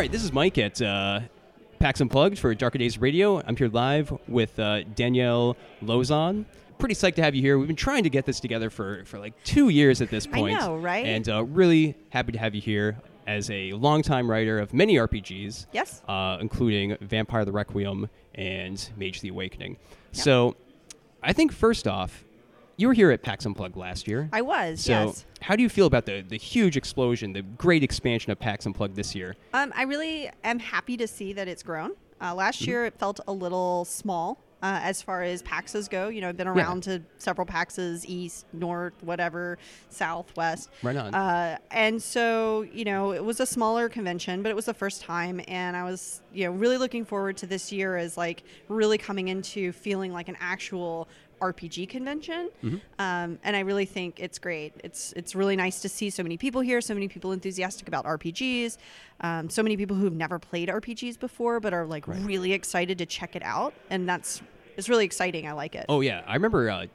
All right, this is Mike at uh, PAX Unplugged for Darker Days Radio. I'm here live with uh, Danielle Lauzon. Pretty psyched to have you here. We've been trying to get this together for, for like two years at this point. I know, right? And uh, really happy to have you here as a longtime writer of many RPGs. Yes. Uh, including Vampire the Requiem and Mage the Awakening. So I think first off, you were here at PAX Unplugged last year. I was, So, yes. how do you feel about the, the huge explosion, the great expansion of PAX Unplugged this year? Um, I really am happy to see that it's grown. Uh, Mm-hmm. last year, it felt a little small uh, as far as PAXs go. You know, I've been around to several PAXs, east, north, whatever, south, west. Right on. Uh, and so, you know, it was a smaller convention, but it was the first time. And I was, you know, really looking forward to this year as like really coming into feeling like an actual RPG convention. Mm-hmm. Um, and I really think it's great. It's it's really nice to see so many people here, so many people enthusiastic about RPGs, um, so many people who've never played RPGs before but are like really excited to check it out. And that's it's really exciting. I like it. Oh yeah, I remember uh,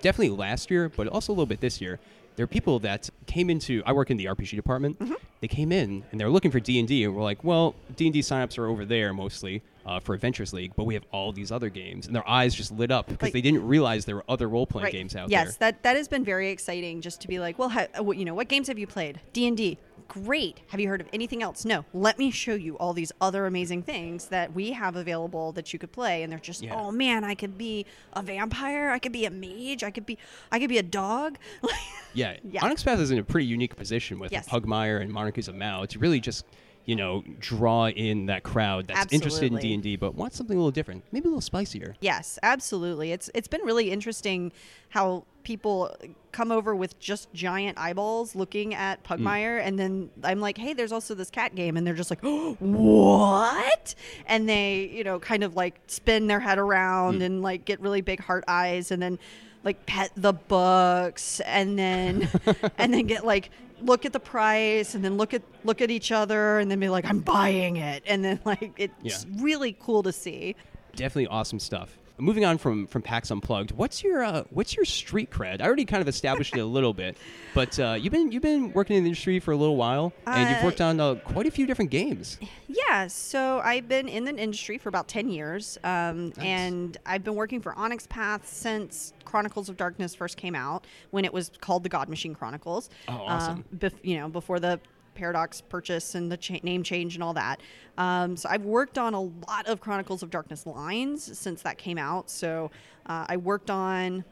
definitely last year, but also a little bit this year. There are people that came into. I work in the RPG department. Mm-hmm. They came in and they're looking for D and D, and we're like, well, D and D signups are over there mostly uh, for Adventures League, but we have all these other games, and their eyes just lit up because Like- they didn't realize there were other role playing games out yes, there. Yes, that that has been very exciting. Just to be like, well, ha- you know, what games have you played? D and D. Great. Have you heard of anything else? No. Let me show you all these other amazing things that we have available that you could play. And they're just, Yeah. oh man, I could be a vampire. I could be a mage. I could be, I could be a dog. Yeah, Yeah. Onyx Path is in a pretty unique position with Yes. Pugmire and Monarchies of Mau to really just, you know, draw in that crowd that's interested in D and D but wants something a little different, maybe a little spicier. Yes, absolutely. It's it's been really interesting how people come over with just giant eyeballs looking at mm. Pugmire, and then I'm like, hey, there's also this cat game, and they're just like, what? And they, you know, kind of like spin their head around mm. and like get really big heart eyes, and then like pet the books, and then and then get like look at the price and then look at look at each other and then be like i'm buying it and then like it's Yeah. really cool to see Definitely awesome stuff. Moving on from from PAX Unplugged, what's your uh, what's your street cred? I already kind of established it a little bit, but uh, you've been you've been working in the industry for a little while, and you've worked on uh, quite a few different games. Yeah, so I've been in the industry for about 10 years, um, Nice. and I've been working for Onyx Path since Chronicles of Darkness first came out, when it was called the God Machine Chronicles. Oh, awesome. Uh, bef- you know, before the Paradox purchase and the cha- name change and all that. Um, so I've worked on a lot of Chronicles of Darkness lines since that came out. So uh, I worked on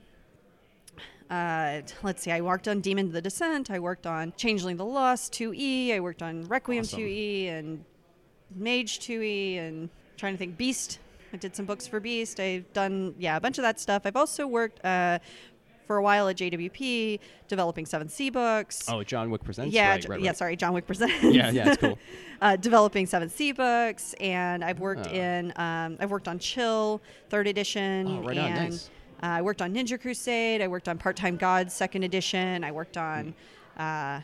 uh, let's see, I worked on Demon the Descent, I worked on Changeling the Lost 2E, I worked on Requiem Awesome. 2E and Mage 2E and trying to think Beast. I did some books for Beast. I've done yeah, a bunch of that stuff. I've also worked uh, for a while at JWP developing 7th Sea books. Oh, John Wick presents. yeah, right, J- right, yeah, sorry, John Wick presents. Yeah, yeah, it's cool. uh, developing 7th Sea books and I've worked Ah. in um, I've worked on Chill 3rd edition Oh, right on, nice. uh, I worked on Ninja Crusade. I worked on Part Time Gods second edition. I worked on. Hmm. Uh,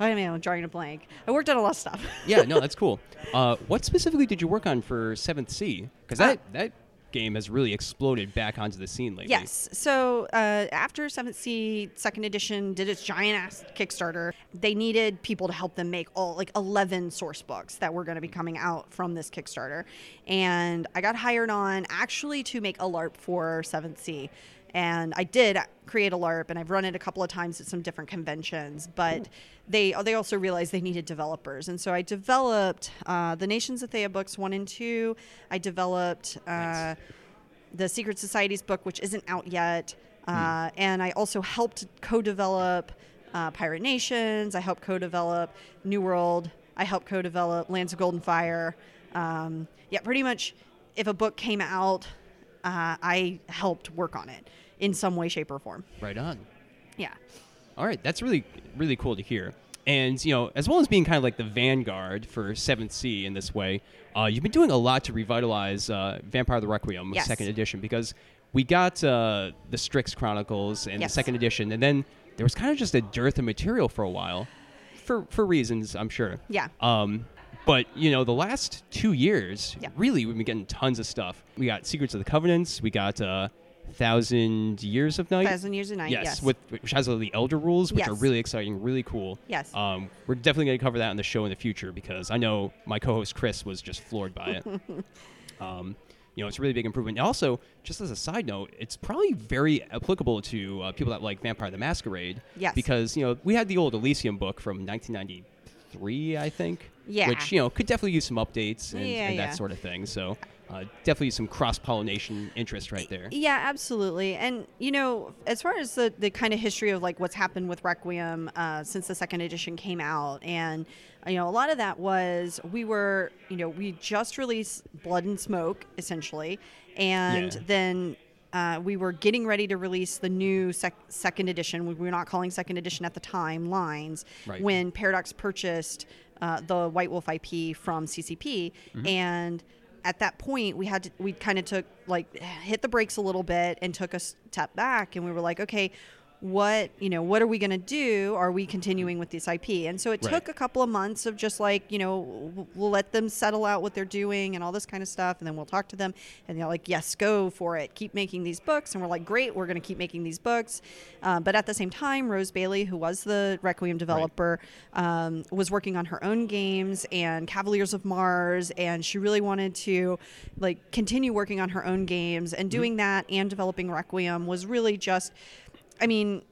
I mean, I'm drawing a blank. I worked on a lot of stuff. yeah, no, that's cool. Uh, what specifically did you work on for Seventh Sea? Because that that game has really exploded back onto the scene lately. yes. So uh, after 7th Sea second edition did its giant ass Kickstarter, they needed people to help them make all like 11 source books that were going to be coming out from this Kickstarter. And I got hired on actually to make a LARP for 7th Sea. And I did create a LARP, and I've run it a couple of times at some different conventions. But they they also realized they needed developers, and so I developed uh, the Nations of Thea books one and two. I developed uh, Nice. the Secret Societies book, which isn't out yet, uh, and I also helped co-develop uh, Pirate Nations. I helped co-develop New World. I helped co-develop Lands of Golden Fire. Um, yeah, pretty much. If a book came out, uh, I helped work on it in some way, shape, or form. Right on. Yeah. All right, that's really really cool to hear. And you know, as well as being kind of like the vanguard for Seventh Sea in this way, uh, you've been doing a lot to revitalize uh, Vampire the Requiem Yes. Second Edition because we got uh, the Strix Chronicles and Yes. the Second Edition, and then there was kind of just a dearth of material for a while, for for reasons I'm sure. Yeah. Um, but you know, the last two years, Yeah. really, we've been getting tons of stuff. We got Secrets of the Covenants. We got uh, Thousand Years of Night. Thousand Years of Night. Yes. with which has all the Elder Rules, which are really exciting, really cool. Yes. Um, we're definitely going to cover that in the show in the future because I know my co-host Chris was just floored by it. um, you know, it's a really big improvement. And also, just as a side note, it's probably very applicable to uh, people that like Vampire the Masquerade. Yes. Because you know we had the old Elysium book from 1993, I think. Yeah. Which you know could definitely use some updates and, Yeah, and yeah. that sort of thing. So. Uh, definitely some cross pollination interest right there. Yeah, absolutely. And you know, as far as the, the kind of history of like what's happened with Requiem uh, since the second edition came out, and uh, you know, a lot of that was we were, you know, we just released Blood and Smoke essentially, and Yeah. then. Uh, we were getting ready to release the new sec- second edition. We were not calling second edition at the time lines Right. when Paradox purchased uh, the White Wolf IP from CCP, Mm-hmm. and at that point we had to we kind of took like hit the brakes a little bit and took a step back and we were like okay what you know what are we going to do? Are we continuing with this ip and so it Right. took a couple of months of just like you know we'll let them settle out what they're doing and all this kind of stuff and then we'll talk to them and they're like yes go for it. Keep making these books. And we're like great we're going to keep making these books. Um, but at the same time rose bailey who was the requiem developer um, was working on her own games and cavaliers of mars and she really wanted to like continue working on her own games and doing that and developing requiem was really just i mean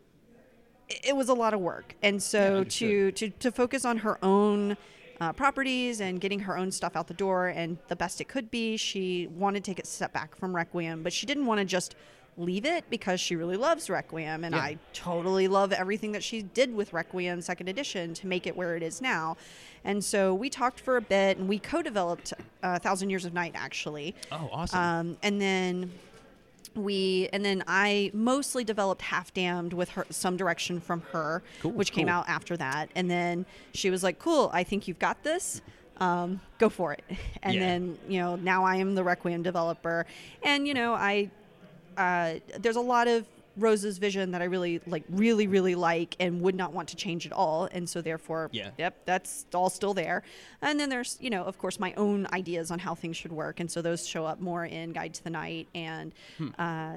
it- was a lot of work. And so Yeah, to, to to focus on her own uh, properties and getting her own stuff out the door and the best it could be she wanted to take a step back from requiem but she didn't want to just leave it because she really loves requiem. And Yeah. i totally love everything that she did with requiem second edition to make it where it is now. And so we talked for a bit and we co-developed uh, thousand years of night actually. Oh, awesome. um, and then we and then I mostly developed Half Damned with her some direction from her, Cool, which came out after that. And then she was like, "Cool, I think you've got this. Um, go for it." And Yeah. then you know now I am the Requiem developer, and you know I uh, there's a lot of Rose's vision that I really like, really, really like, and would not want to change at all. And so, therefore, Yeah. yep, that's all still there. And then there's, you know, of course, my own ideas on how things should work, and so those show up more in Guide to the Night and Hmm. uh,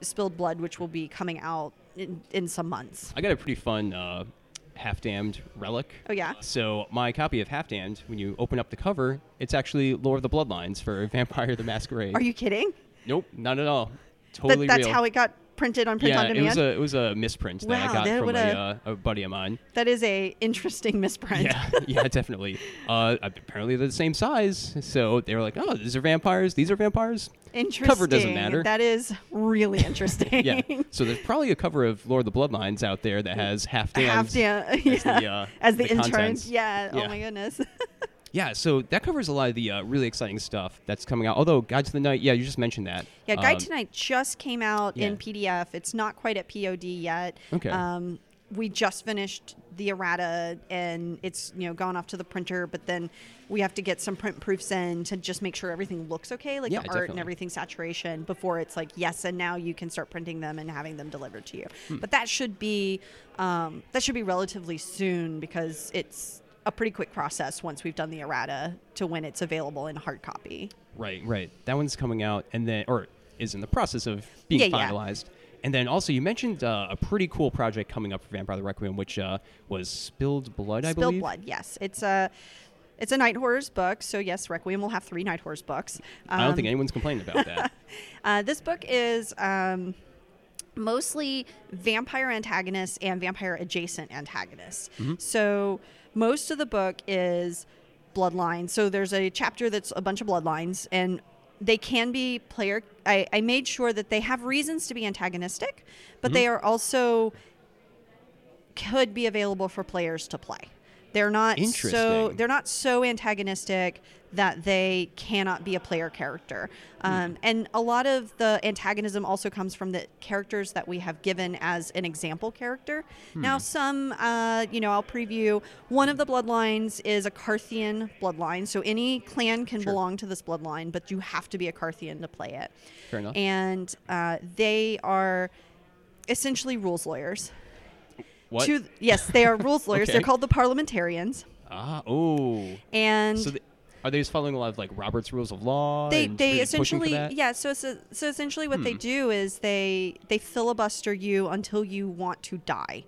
Spilled Blood, which will be coming out in, in some months. I got a pretty fun uh, Half Damned relic. Oh yeah, So my copy of Half Damned, when you open up the cover, it's actually Lord of the Bloodlines for Vampire the Masquerade. are you kidding? Nope, not at all. Totally that's real. how it got printed on print yeah, on it demand. was a it was a misprint that I got that from would a, uh, a buddy of mine. that is a interesting misprint. Yeah, yeah, definitely. Uh, apparently they're the same size, so they were like, "Oh, these are vampires. These are vampires." interesting. Cover doesn't matter. That is really interesting. Yeah. so there's probably a cover of Lord of the Bloodlines out there that has half damned. half damn yeah. the, uh, as the, the intern. Yeah. Yeah. Oh my goodness. Yeah, so that covers a lot of the uh, really exciting stuff that's coming out. Although Guide to the Night, yeah, you just mentioned that. yeah. Guide Um, Tonight just came out in. PDF. It's not quite at POD yet. Okay. Um, we just finished the errata and it's you know gone off to the printer, but then we have to get some print proofs in to just make sure everything looks okay, like Yeah, the art definitely. and everything saturation before it's like yes, and now you can start printing them and having them delivered to you. Hmm. But that should be um, that should be relatively soon because it's a pretty quick process once we've done the errata to when it's available in hard copy. Right, right. That one's coming out, and then or is in the process of being Yeah, yeah. finalized. And then also, you mentioned uh, a pretty cool project coming up for Vampire the Requiem, which uh, was Spilled Blood, I believe. Spilled believe. Blood, yes. It's a it's a night horrors book, so yes, Requiem will have three night horrors books. I don't think Um, anyone's complaining about that. Uh, this book is um, mostly vampire antagonists and vampire adjacent antagonists. Mm-hmm. So most of the book is bloodlines. So there's a chapter that's a bunch of bloodlines, and they can be player. I, I made sure that they have reasons to be antagonistic, but they are also could be available for players to play. They're not so they're not so antagonistic that they cannot be a player character. Um, And a lot of the antagonism also comes from the characters that we have given as an example character. Now, some, uh, you know, I'll preview. One of the bloodlines is a Carthian bloodline, so any clan can Sure. belong to this bloodline, but you have to be a Carthian to play it. Fair enough. And uh, they are essentially rules lawyers. What? To- yes, they are rules lawyers. They're called the parliamentarians. ah, oh. And So, the, are they just following a lot of like Robert's Rules of Law? they they really pushing for essentially yeah so so, so essentially what they Hmm. do is they they filibuster you until you want to die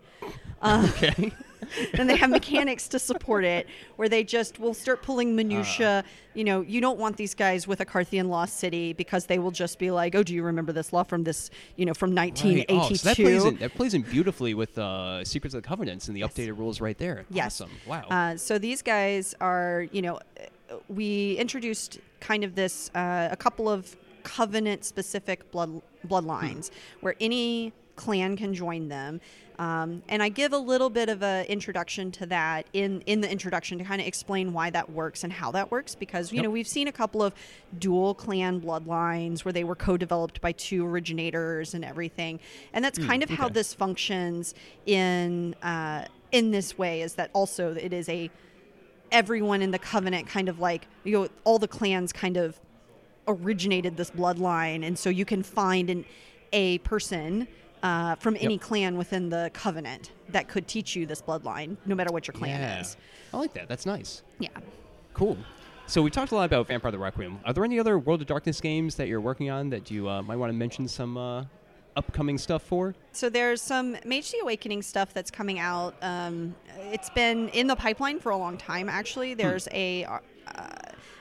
um, Okay. and they have mechanics to support it where they just will start pulling Uh. minutia you know you don't want these guys with a carthian lost city because they will just be like oh do you remember this law from this you know from Right. 1982 Oh, so that plays in that plays in beautifully with uh, Secrets of the Covenants and the updated rules right there. Yes. Awesome. Wow. Uh, so these guys are, you know, uh, we introduced kind of this uh, a couple of covenant specific blood bloodlines where any clan can join them. Um, and I give a little bit of an introduction to that in, in the introduction to kind of explain why that works and how that works because you Yep. know we've seen a couple of dual clan bloodlines where they were co-developed by two originators and everything, and that's kind of how this functions in uh, in this way is that also it is a everyone in the covenant kind of like you know all the clans kind of originated this bloodline. And so you can find an a person uh, from any Yep. clan within the covenant that could teach you this bloodline no matter what your clan yeah. is I like that. That's nice. yeah Cool. So we talked a lot about Vampire the Requiem. Are there any other World of Darkness games that you're working on that you uh, might want to mention some uh, upcoming stuff for? So there's some Mage the Awakening stuff that's coming out. Um, it's been in the pipeline for a long time. Actually, there's a uh,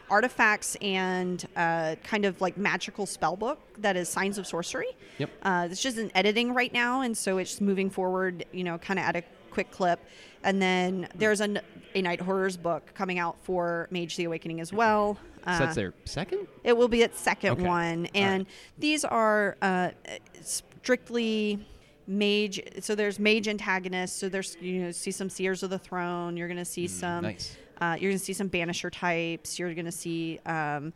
artifacts and uh, kind of like magical spell book that is Signs of Sorcery. Yep. Uh, it's just in editing right now, and so it's moving forward. You know, kind of at a quick clip. And then there's a, a Night Horrors book coming out for Mage the Awakening as well. so that's Uh, their second? it will be its second Okay. one, and right. these are uh, strictly mage. So there's mage antagonists. So there's you know see some seers of the throne. You're gonna see some. Mm, nice. Uh, you're gonna see some banisher types. You're gonna see um,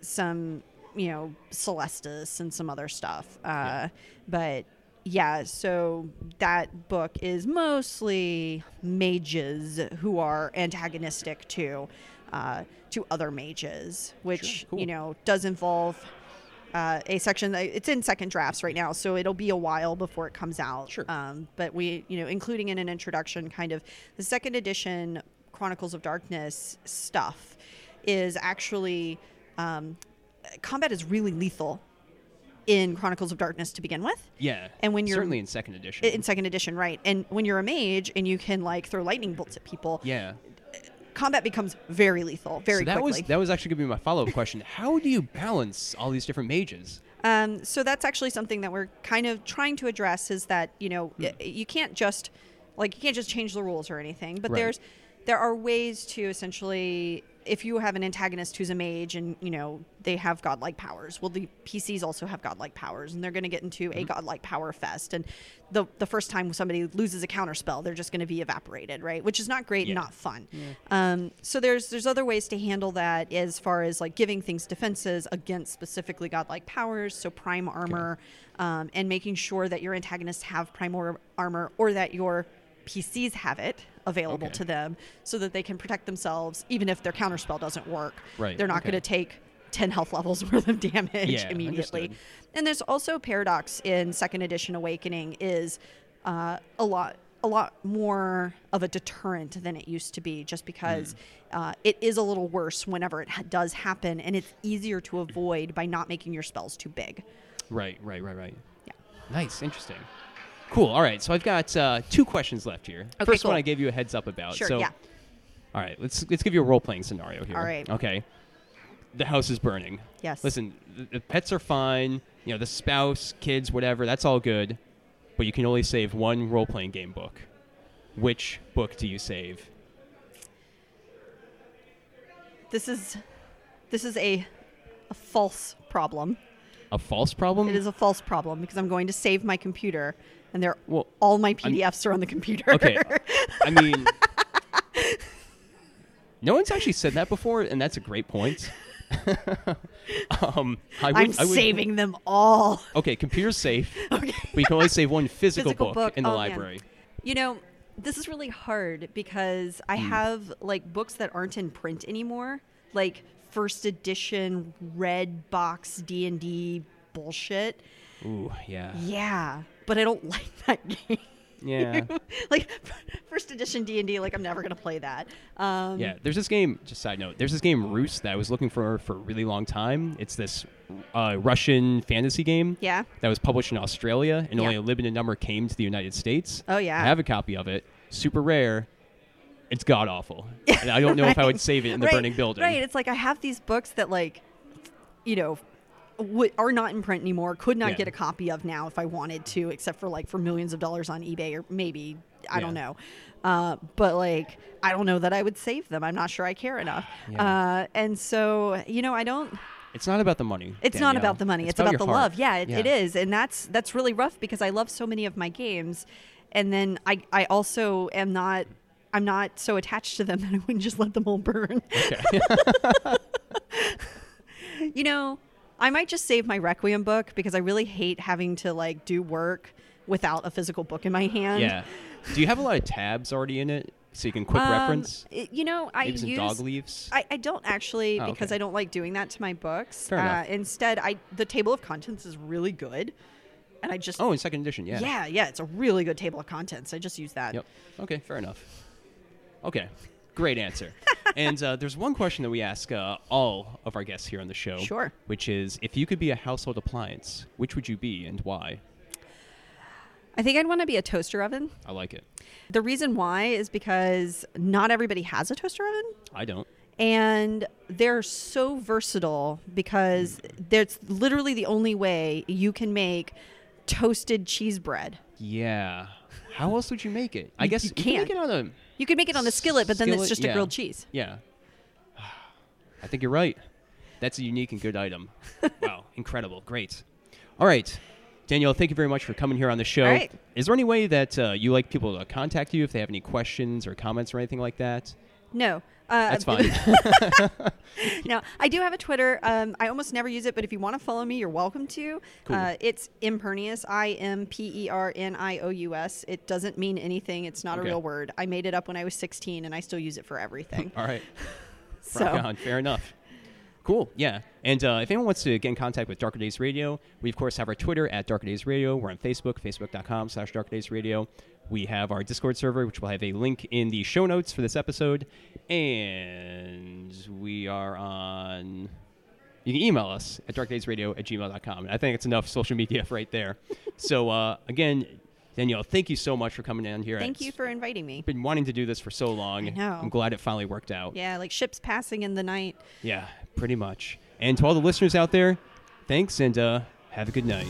some you know Celestis and some other stuff. Uh, But yeah, so that book is mostly mages who are antagonistic to uh, to other mages, which Sure, cool. you know does involve uh, a section. It's in second drafts right now, so it'll be a while before it comes out. Sure. Um, but we, you know, including in an introduction, kind of the second edition Chronicles of Darkness stuff is actually um, combat is really lethal in Chronicles of Darkness to begin with. Yeah. And when you're- certainly in second edition. In second edition, right? And when you're a mage and you can like throw lightning bolts at people, yeah. combat becomes very lethal, very so that quickly. was that was actually going to be my follow up question. How do you balance all these different mages? Um, so that's actually something that we're kind of trying to address is that you know Hmm. you can't just like you can't just change the rules or anything, but Right. there's there are ways to essentially if you have an antagonist who's a mage and you know they have godlike powers well the pcs also have godlike powers and they're going to get into Mm-hmm. a godlike power fest and the the first time somebody loses a counter spell they're just going to be evaporated right? Which is not great Yeah. and not fun. Um, so there's there's other ways to handle that as far as like giving things defenses against specifically godlike powers so prime armor um, and making sure that your antagonists have prime or- armor or that your PCs have it available Okay. to them so that they can protect themselves even if their counterspell doesn't work. Right, They're not okay. going to take 10 health levels worth of damage Yeah, immediately. understood. And there's also paradox in second edition awakening is uh, a lot a lot more of a deterrent than it used to be just because Hmm. uh, it is a little worse whenever it ha- does happen and it's easier to avoid by not making your spells too big. Right, right, right, right. Yeah. Nice, interesting. Cool. All right, so I've got uh, two questions left here. Okay, First one. I gave you a heads up about. Sure, so, yeah. All right, let's let's give you a role playing scenario here. All right. Okay. The house is burning. Yes. Listen, the, the pets are fine. You know, the spouse, kids, whatever. That's all good. But you can only save one role playing game book. Which book do you save? This is this is a a false problem. A false problem? It is a false problem because I'm going to save my computer and they're Well, all my PDFs are on the computer. Okay. I mean, no one's actually said that before, and that's a great point. um, I I'm I would- saving them all. Okay, computer's safe, Okay. but you can only save one physical, Physical book, book, in the oh, man. library. You know, this is really hard because I Hmm. have like books that aren't in print anymore, like first edition red box D&D bullshit. Ooh, yeah. Yeah, but I don't like that game. Yeah. like first edition D and D. Like I'm never gonna play that. Um, Yeah, there's this game. Just side note, there's this game Roost that I was looking for for a really long time. It's this uh, Russian fantasy game. Yeah. That was published in Australia, and Yeah. only a limited number came to the United States. Oh, yeah. I have a copy of it. Super rare. It's god awful. and I don't know if I would save it in the Right, burning building. Right. It's like I have these books that like, you know, w- are not in print anymore. Could not Yeah. get a copy of now if I wanted to, except for like for millions of dollars on eBay or maybe I don't know. Uh, but like I don't know that I would save them. I'm not sure I care enough. Yeah. Uh, and so you know I don't. It's not about the money. It's not about the money. It's, about, your the heart. love. Yeah, it, it is, and that's that's really rough because I love so many of my games, and then I I also am not. I'm not so attached to them that I wouldn't just let them all burn. Okay. You know, I might just save my Requiem book because I really hate having to like do work without a physical book in my hand. yeah. Do you have a lot of tabs already in it so you can quick Um, reference? you know, I Maybe use dog leaves. I, I don't actually Oh, because okay. I don't like doing that to my books. Uh. Instead, I the table of contents is really good, and I just oh, in second edition, yeah. yeah yeah it's a really good table of contents. I just use that. Yep. Okay, fair enough. Okay, great answer. and uh, there's one question that we ask uh, all of our guests here on the show. Sure. Which is, if you could be a household appliance, which would you be and why? I think I'd want to be a toaster oven. I like it. The reason why is because not everybody has a toaster oven. I don't. and they're so versatile because that's literally the only way you can make toasted cheese bread. Yeah. How else would you make it? I You- guess you can't. make can't. it on a. You could make it on a skillet, but then it's Skillet, just a yeah. grilled cheese. Yeah. I think you're right. That's a unique and good item. wow, incredible, great. All right, Danielle, thank you very much for coming here on the show. All right. Is there any way that uh, you like people to contact you if they have any questions or comments or anything like that? No. Uh, That's fine. no, I do have a Twitter. Um, I almost never use it, but if you want to follow me, you're welcome to. Cool. Uh, it's impernious. I M P E R N I O U S. It doesn't mean anything. It's not Okay. a real word. I made it up when I was 16, and I still use it for everything. All right. so on. Fair enough. Cool. Yeah. And uh, if anyone wants to get in contact with Darker Days Radio, we of course have our Twitter at Darker Days Radio. We're on Facebook, facebook.com slash Darker Days Radio. We have our Discord server, which will have a link in the show notes for this episode. And we are on. You can email us at darkdaysradio at gmail.com. And I think it's enough social media right there. so, uh, again, Danielle, thank you so much for coming down here. thank It's you for inviting me. been wanting to do this for so long. I know. I'm glad it finally worked out. Yeah, like ships passing in the night. Yeah, pretty much. And to all the listeners out there, thanks and uh, have a good night.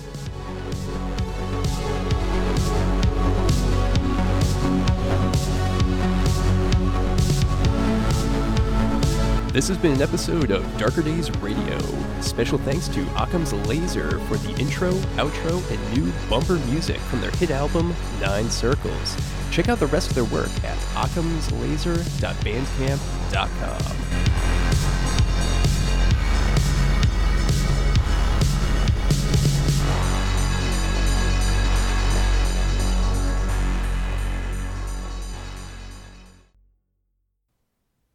This has been an episode of Darker Days Radio. Special thanks to Occam's Laser for the intro, outro, and new bumper music from their hit album, Nine Circles. Check out the rest of their work at occamslaser.bandcamp.com.